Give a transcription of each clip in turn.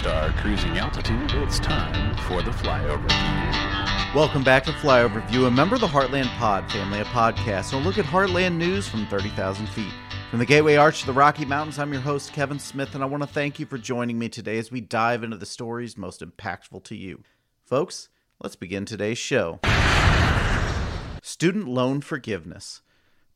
star cruising altitude, it's time for the flyover view. Welcome back to Flyover View, a member of the Heartland Pod family of podcasts. And a look at Heartland news from 30,000 feet. From the Gateway Arch to the Rocky Mountains, I'm your host, Kevin Smith, and I want to thank you for joining me today as we dive into the stories most impactful to you. Folks, let's begin today's show. Student loan forgiveness.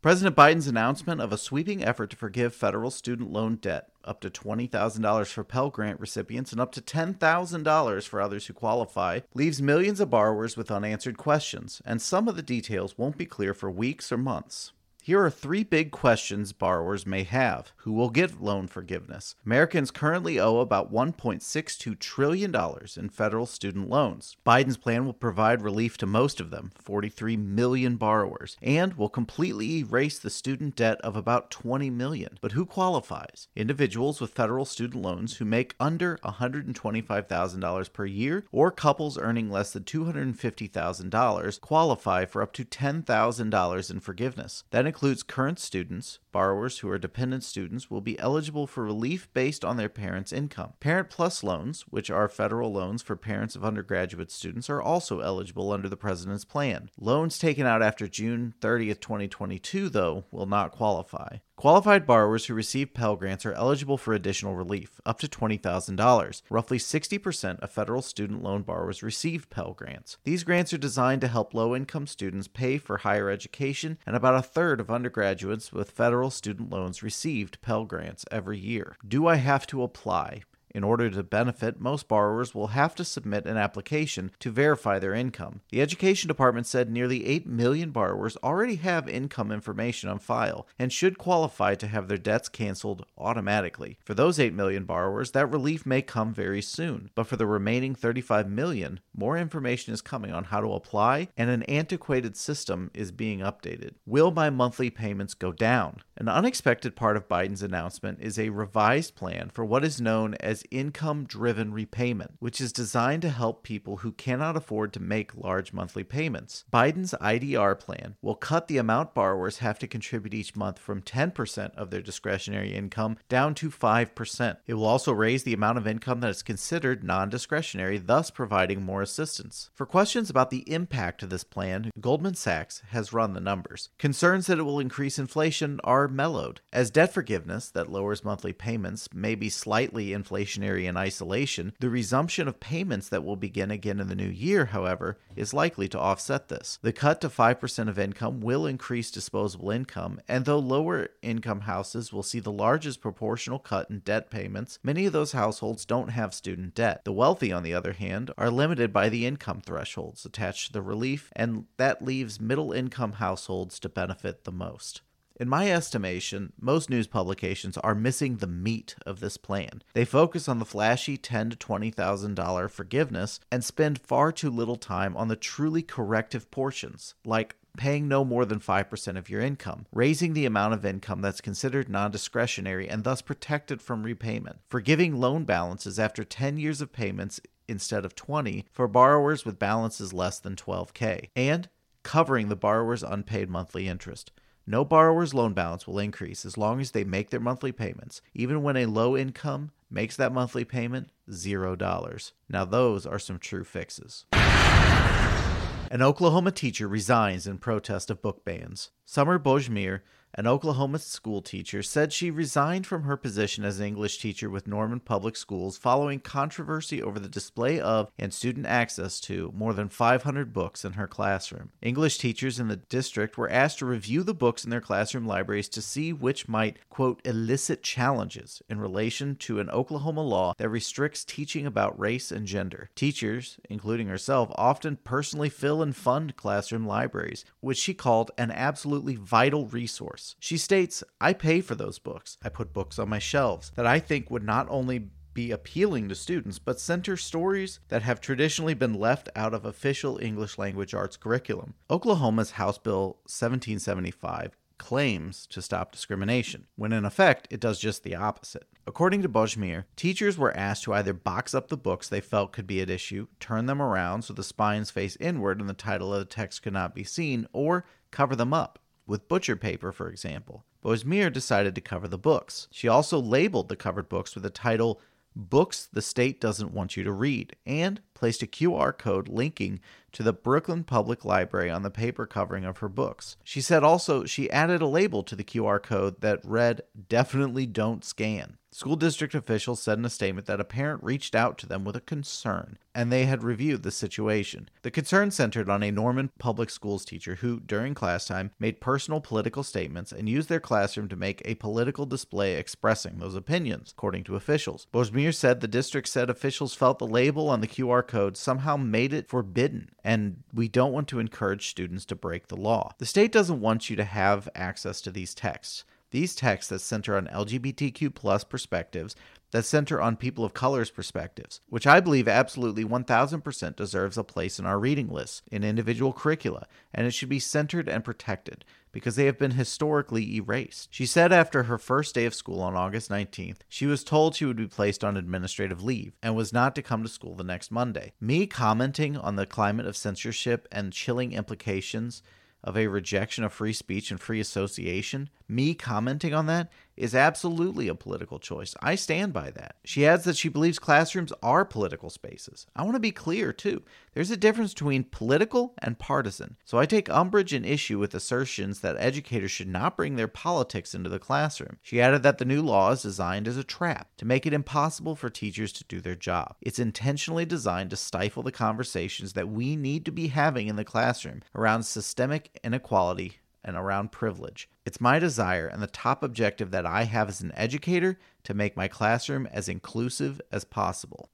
President Biden's announcement of a sweeping effort to forgive federal student loan debt, up to $20,000 for Pell Grant recipients and up to $10,000 for others who qualify, leaves millions of borrowers with unanswered questions, and some of the details won't be clear for weeks or months. Here are three big questions borrowers may have. Who will get loan forgiveness? Americans currently owe about $1.62 trillion in federal student loans. Biden's plan will provide relief to most of them, 43 million borrowers, and will completely erase the student debt of about 20 million. But who qualifies? Individuals with federal student loans who make under $125,000 per year or couples earning less than $250,000 qualify for up to $10,000 in forgiveness. That includes current students. Borrowers who are dependent students will be eligible for relief based on their parents' income. Parent Plus loans, which are federal loans for parents of undergraduate students, are also eligible under the president's plan. Loans taken out after June 30th, 2022, though, will not qualify. Qualified borrowers who receive Pell Grants are eligible for additional relief, up to $20,000. Roughly 60% of federal student loan borrowers receive Pell Grants. These grants are designed to help low income students pay for higher education, and about a third of undergraduates with federal student loans received Pell Grants every year. Do I have to apply? In order to benefit, most borrowers will have to submit an application to verify their income. The Education Department said nearly 8 million borrowers already have income information on file and should qualify to have their debts canceled automatically. For those 8 million borrowers, that relief may come very soon. But for the remaining 35 million, more information is coming on how to apply, and an antiquated system is being updated. Will my monthly payments go down? An unexpected part of Biden's announcement is a revised plan for what is known as income driven repayment, which is designed to help people who cannot afford to make large monthly payments. Biden's IDR plan will cut the amount borrowers have to contribute each month from 10% of their discretionary income down to 5%. It will also raise the amount of income that is considered non discretionary, thus providing more assistance. For questions about the impact of this plan, Goldman Sachs has run the numbers. Concerns that it will increase inflation are mellowed, as debt forgiveness that lowers monthly payments may be slightly inflationary in isolation. The resumption of payments that will begin again in the new year, however, is likely to offset this. The cut to 5% of income will increase disposable income, and though lower income houses will see the largest proportional cut in debt payments, many of those households don't have student debt. The wealthy, on the other hand, are limited by the income thresholds attached to the relief, and that leaves middle income households to benefit the most. In my estimation, most news publications are missing the meat of this plan. They focus on the flashy ten to twenty thousand dollar forgiveness and spend far too little time on the truly corrective portions, like paying no more than 5% of your income, raising the amount of income that's considered non discretionary and thus protected from repayment, forgiving loan balances after 10 years of payments instead of 20 for borrowers with balances less than 12K, and covering the borrower's unpaid monthly interest. No borrower's loan balance will increase as long as they make their monthly payments, even when a low income makes that monthly payment $0. Now, those are some true fixes. An Oklahoma teacher resigns in protest of book bans. Summer Boismier, an Oklahoma school teacher, said she resigned from her position as an English teacher with Norman Public Schools following controversy over the display of and student access to more than 500 books in her classroom. English teachers in the district were asked to review the books in their classroom libraries to see which might, quote, elicit challenges in relation to an Oklahoma law that restricts teaching about race and gender. Teachers, including herself, often personally fill and fund classroom libraries, which she called an absolutely vital resource. She states, I pay for those books. I put books on my shelves that I think would not only be appealing to students, but center stories that have traditionally been left out of official English language arts curriculum. Oklahoma's House Bill 1775 claims to stop discrimination, when in effect it does just the opposite. According to Boismier, teachers were asked to either box up the books they felt could be at issue, turn them around so the spines face inward and the title of the text could not be seen, or cover them up with butcher paper, for example. Boismier decided to cover the books. She also labeled the covered books with the title books the state doesn't want you to read, and placed a QR code linking to the Brooklyn Public Library on the paper covering of her books. She said also she added a label to the QR code that read, Definitely don't scan. School district officials said in a statement that a parent reached out to them with a concern and they had reviewed the situation. The concern centered on a Norman public schools teacher who, during class time, made personal political statements and used their classroom to make a political display expressing those opinions, according to officials. Boismier said the district said officials felt the label on the QR code somehow made it forbidden, and we don't want to encourage students to break the law. The state doesn't want you to have access to these texts. These texts that center on LGBTQ plus perspectives, that center on people of color's perspectives, which I believe absolutely 1000% deserves a place in our reading lists, in individual curricula, and it should be centered and protected because they have been historically erased. She said after her first day of school on August 19th, she was told she would be placed on administrative leave and was not to come to school the next Monday. Me commenting on the climate of censorship and chilling implications of a rejection of free speech and free association, me commenting on that is absolutely a political choice. I stand by that. She adds that she believes classrooms are political spaces. I want to be clear, too. There's a difference between political and partisan. So I take umbrage and issue with assertions that educators should not bring their politics into the classroom. She added that the new law is designed as a trap to make it impossible for teachers to do their job. It's intentionally designed to stifle the conversations that we need to be having in the classroom around systemic inequality and around privilege. It's my desire and the top objective that I have as an educator to make my classroom as inclusive as possible.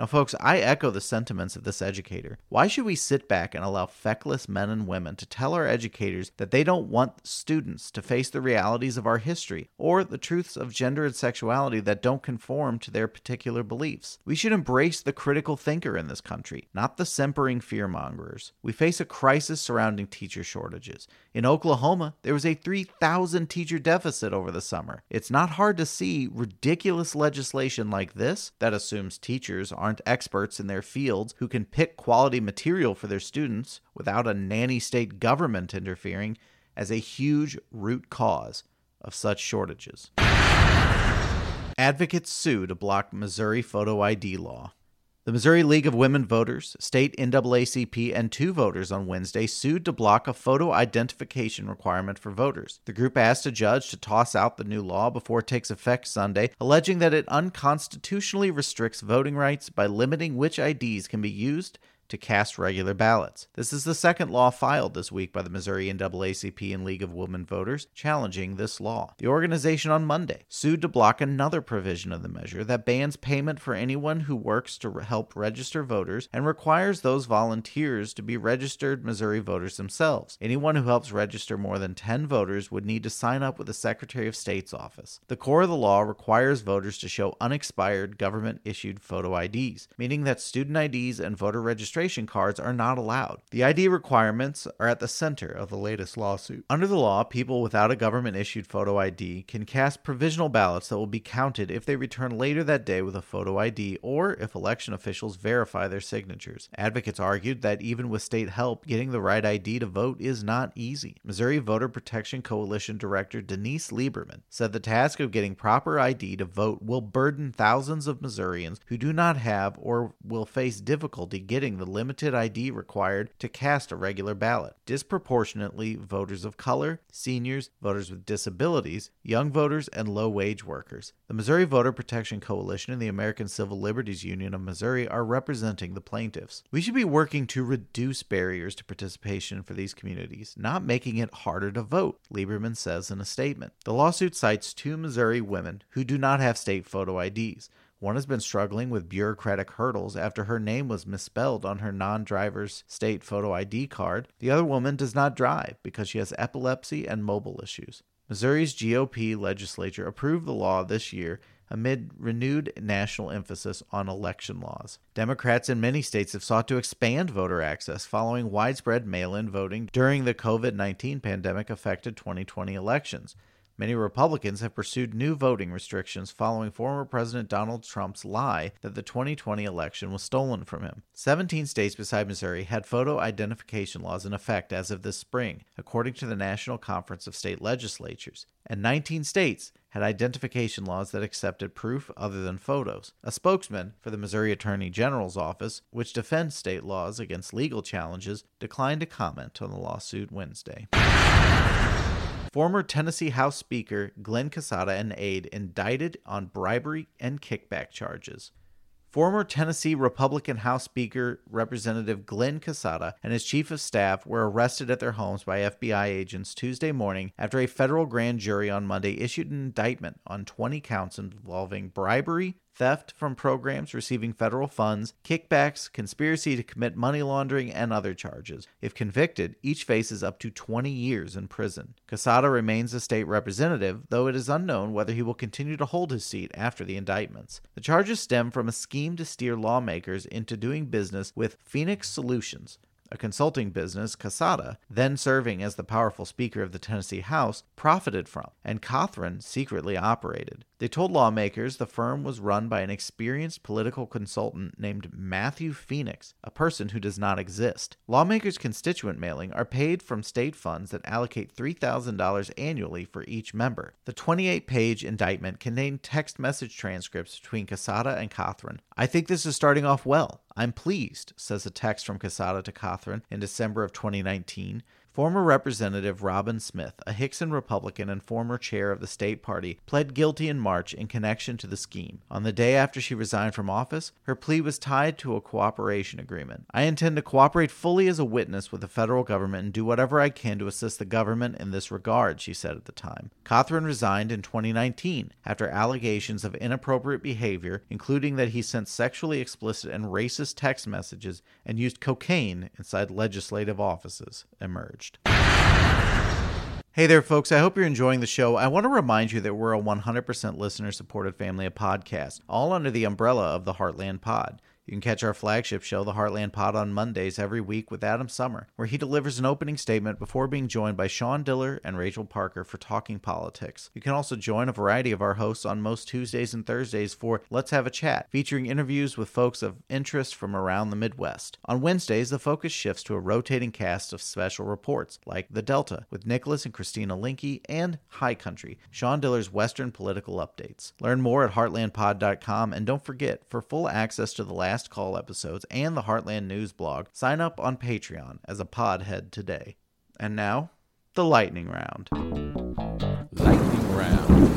Now, folks, I echo the sentiments of this educator. Why should we sit back and allow feckless men and women to tell our educators that they don't want students to face the realities of our history or the truths of gender and sexuality that don't conform to their particular beliefs? We should embrace the critical thinker in this country, not the simpering fearmongers. We face a crisis surrounding teacher shortages. In Oklahoma, there was a 3,000 teacher deficit over the summer. It's not hard to see ridiculous legislation like this that assumes teachers aren't aren't experts in their fields who can pick quality material for their students without a nanny state government interfering as a huge root cause of such shortages. Advocates sue to block Missouri photo ID law. The Missouri League of Women Voters, state NAACP, and two voters on Wednesday sued to block a photo identification requirement for voters. The group asked a judge to toss out the new law before it takes effect Sunday, alleging that it unconstitutionally restricts voting rights by limiting which IDs can be used to cast regular ballots. This is the second law filed this week by the Missouri NAACP and League of Women Voters challenging this law. The organization on Monday sued to block another provision of the measure that bans payment for anyone who works to help register voters and requires those volunteers to be registered Missouri voters themselves. Anyone who helps register more than 10 voters would need to sign up with the Secretary of State's office. The core of the law requires voters to show unexpired government issued photo IDs, meaning that student IDs and voter registration registration cards are not allowed. The ID requirements are at the center of the latest lawsuit. Under the law, people without a government issued photo ID can cast provisional ballots that will be counted if they return later that day with a photo ID or if election officials verify their signatures. Advocates argued that even with state help, getting the right ID to vote is not easy. Missouri Voter Protection Coalition Director Denise Lieberman said the task of getting proper ID to vote will burden thousands of Missourians who do not have or will face difficulty getting the limited ID required to cast a regular ballot. Disproportionately, voters of color, seniors, voters with disabilities, young voters, and low wage workers. The Missouri Voter Protection Coalition and the American Civil Liberties Union of Missouri are representing the plaintiffs. We should be working to reduce barriers to participation for these communities, not making it harder to vote, Lieberman says in a statement. The lawsuit cites two Missouri women who do not have state photo IDs. One has been struggling with bureaucratic hurdles after her name was misspelled on her non driver's state photo ID card. The other woman does not drive because she has epilepsy and mobile issues. Missouri's GOP legislature approved the law this year amid renewed national emphasis on election laws. Democrats in many states have sought to expand voter access following widespread mail in voting during the COVID 19 pandemic affected 2020 elections. Many Republicans have pursued new voting restrictions following former President Donald Trump's lie that the 2020 election was stolen from him. 17 states beside Missouri had photo identification laws in effect as of this spring, according to the National Conference of State Legislatures, and 19 states had identification laws that accepted proof other than photos. A spokesman for the Missouri Attorney General's office, which defends state laws against legal challenges, declined to comment on the lawsuit Wednesday. Former Tennessee House Speaker Glen Casada and aide indicted on bribery and kickback charges. Former Tennessee Republican House Speaker Representative Glen Casada and his chief of staff were arrested at their homes by FBI agents Tuesday morning after a federal grand jury on Monday issued an indictment on 20 counts involving bribery, theft from programs receiving federal funds, kickbacks, conspiracy to commit money laundering, and other charges. If convicted, each faces up to 20 years in prison. Casada remains a state representative, though it is unknown whether he will continue to hold his seat after the indictments. The charges stem from a scheme to steer lawmakers into doing business with Phoenix Solutions, a consulting business Casada, then serving as the powerful Speaker of the Tennessee House, profited from, and Cothran secretly operated. They told lawmakers the firm was run by an experienced political consultant named Matthew Phoenix, a person who does not exist. Lawmakers' constituent mailing are paid from state funds that allocate $3,000 annually for each member. The 28 page indictment contained text message transcripts between Casada and Cothran. I think this is starting off well. I'm pleased, says a text from Casada to Cothran in December of 2019. Former Representative Robin Smith, a Hixson Republican and former chair of the state party, pled guilty in March in connection to the scheme. On the day after she resigned from office, her plea was tied to a cooperation agreement. I intend to cooperate fully as a witness with the federal government and do whatever I can to assist the government in this regard, she said at the time. Cothran resigned in 2019 after allegations of inappropriate behavior, including that he sent sexually explicit and racist text messages and used cocaine inside legislative offices, emerged. Hey there, folks. I hope you're enjoying the show. I want to remind you that we're a 100% listener supported family of podcasts, all under the umbrella of the Heartland Pod. You can catch our flagship show, The Heartland Pod, on Mondays every week with Adam Sommer, where he delivers an opening statement before being joined by Sean Diller and Rachel Parker for Talking Politics. You can also join a variety of our hosts on most Tuesdays and Thursdays for Let's Have a Chat, featuring interviews with folks of interest from around the Midwest. On Wednesdays, the focus shifts to a rotating cast of special reports, like The Delta, with Nicholas and Christina Linky, and High Country, Sean Diller's Western political updates. Learn more at heartlandpod.com, and don't forget, for full access to the last call episodes and the Heartland News blog, sign up on Patreon as a podhead today. And now, the lightning round. Lightning round.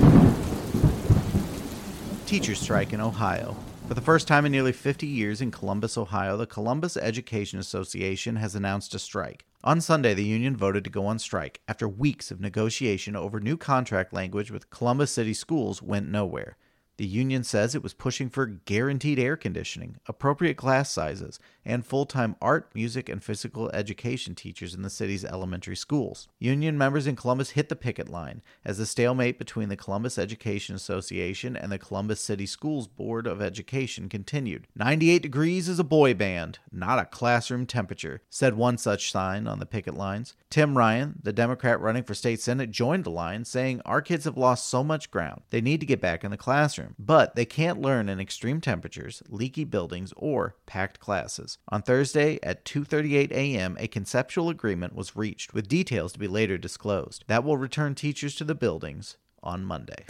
Teacher strike in Ohio. For the first time in nearly 50 years in Columbus, Ohio, the Columbus Education Association has announced a strike. On Sunday, the union voted to go on strike after weeks of negotiation over new contract language with Columbus City Schools went nowhere. The union says it was pushing for guaranteed air conditioning, appropriate class sizes, and full time art, music, and physical education teachers in the city's elementary schools. Union members in Columbus hit the picket line as the stalemate between the Columbus Education Association and the Columbus City Schools Board of Education continued. 98 degrees is a boy band, not a classroom temperature, said one such sign on the picket lines. Tim Ryan, the Democrat running for state senate, joined the line, saying, Our kids have lost so much ground. They need to get back in the classroom but they can't learn in extreme temperatures, leaky buildings, or packed classes. On Thursday at 2:38 a.m., a conceptual agreement was reached with details to be later disclosed. That will return teachers to the buildings on Monday.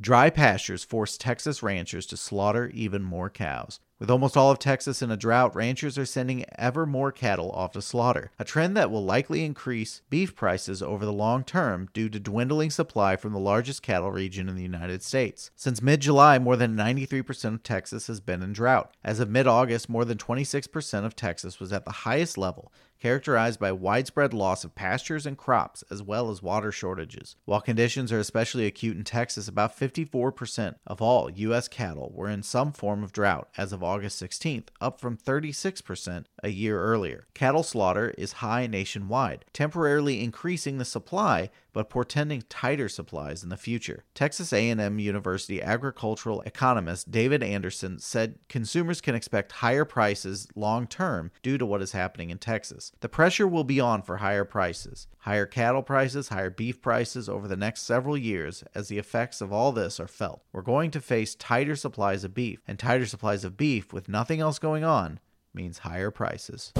Dry pastures force Texas ranchers to slaughter even more cows. With almost all of Texas in a drought, ranchers are sending ever more cattle off to slaughter, a trend that will likely increase beef prices over the long term due to dwindling supply from the largest cattle region in the United States. Since mid July, more than 93% of Texas has been in drought. As of mid August, more than 26% of Texas was at the highest level, characterized by widespread loss of pastures and crops, as well as water shortages. While conditions are especially acute in Texas, about 54% of all U.S. cattle were in some form of drought as of August 16th, up from 36% a year earlier. Cattle slaughter is high nationwide, temporarily increasing the supply but portending tighter supplies in the future. Texas A&M University agricultural economist David Anderson said consumers can expect higher prices long term due to what is happening in Texas. The pressure will be on for higher prices, higher cattle prices, higher beef prices over the next several years as the effects of all this are felt. We're going to face tighter supplies of beef, and tighter supplies of beef with nothing else going on means higher prices.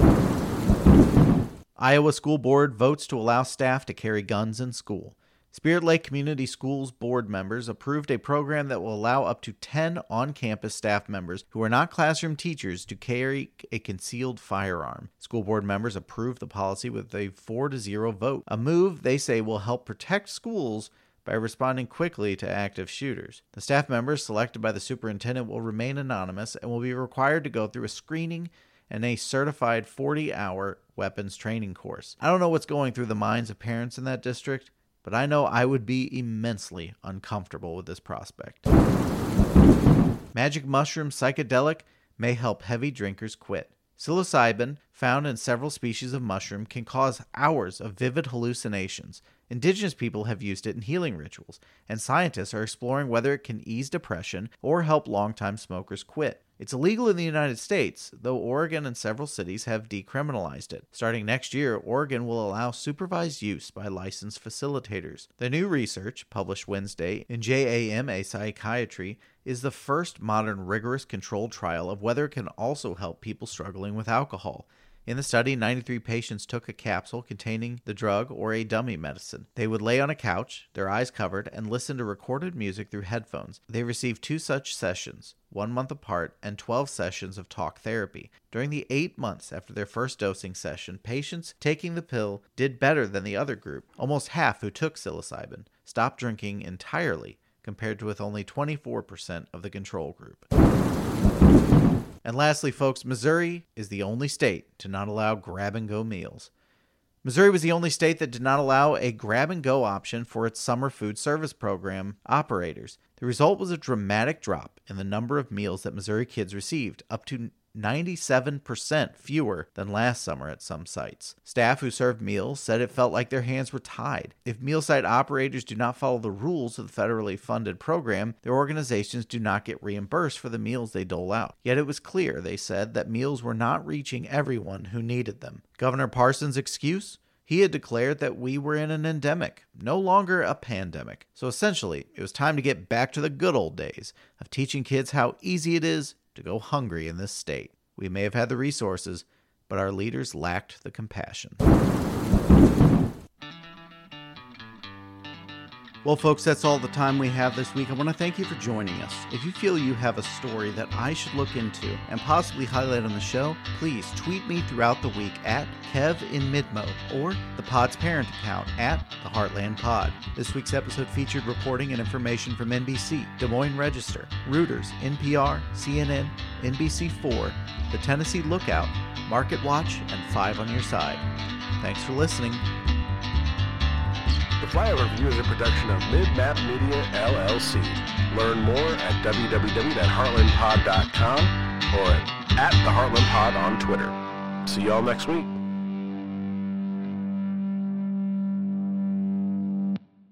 Iowa School Board votes to allow staff to carry guns in school. Spirit Lake Community Schools board members approved a program that will allow up to 10 on campus staff members who are not classroom teachers to carry a concealed firearm. School board members approved the policy with a 4 to 0 vote, a move they say will help protect schools by responding quickly to active shooters. The staff members selected by the superintendent will remain anonymous and will be required to go through a screening and a certified 40 hour weapons training course. I don't know what's going through the minds of parents in that district, but I know I would be immensely uncomfortable with this prospect. Magic mushroom psychedelic may help heavy drinkers quit. Psilocybin, found in several species of mushroom, can cause hours of vivid hallucinations. Indigenous people have used it in healing rituals, and scientists are exploring whether it can ease depression or help longtime smokers quit. It's illegal in the United States, though Oregon and several cities have decriminalized it. Starting next year, Oregon will allow supervised use by licensed facilitators. The new research, published Wednesday in JAMA Psychiatry, is the first modern rigorous controlled trial of whether it can also help people struggling with alcohol. In the study, 93 patients took a capsule containing the drug or a dummy medicine. They would lay on a couch, their eyes covered, and listen to recorded music through headphones. They received two such sessions, one month apart, and 12 sessions of talk therapy. During the eight months after their first dosing session, patients taking the pill did better than the other group. Almost half who took psilocybin stopped drinking entirely, compared with only 24% of the control group. And lastly, folks, Missouri is the only state to not allow grab and go meals. Missouri was the only state that did not allow a grab and go option for its summer food service program operators. The result was a dramatic drop in the number of meals that Missouri kids received, up to 97% fewer than last summer at some sites. Staff who served meals said it felt like their hands were tied. If meal site operators do not follow the rules of the federally funded program, their organizations do not get reimbursed for the meals they dole out. Yet it was clear, they said, that meals were not reaching everyone who needed them. Governor Parson's excuse? He had declared that we were in an endemic, no longer a pandemic. So essentially, it was time to get back to the good old days of teaching kids how easy it is to go hungry in this state. We may have had the resources, but our leaders lacked the compassion. Well, folks, that's all the time we have this week. I want to thank you for joining us. If you feel you have a story that I should look into and possibly highlight on the show, please tweet me throughout the week at Kev in Midmo or the Pod's parent account at the Heartland Pod. This week's episode featured reporting and information from NBC, Des Moines Register, Reuters, NPR, CNN, NBC4, the Tennessee Lookout, Market Watch, and Five on Your Side. Thanks for listening. The Flyover Review is a production of Midmap Media LLC. Learn more at www.heartlandpod.com or at the Heartland Pod on Twitter. See y'all next week.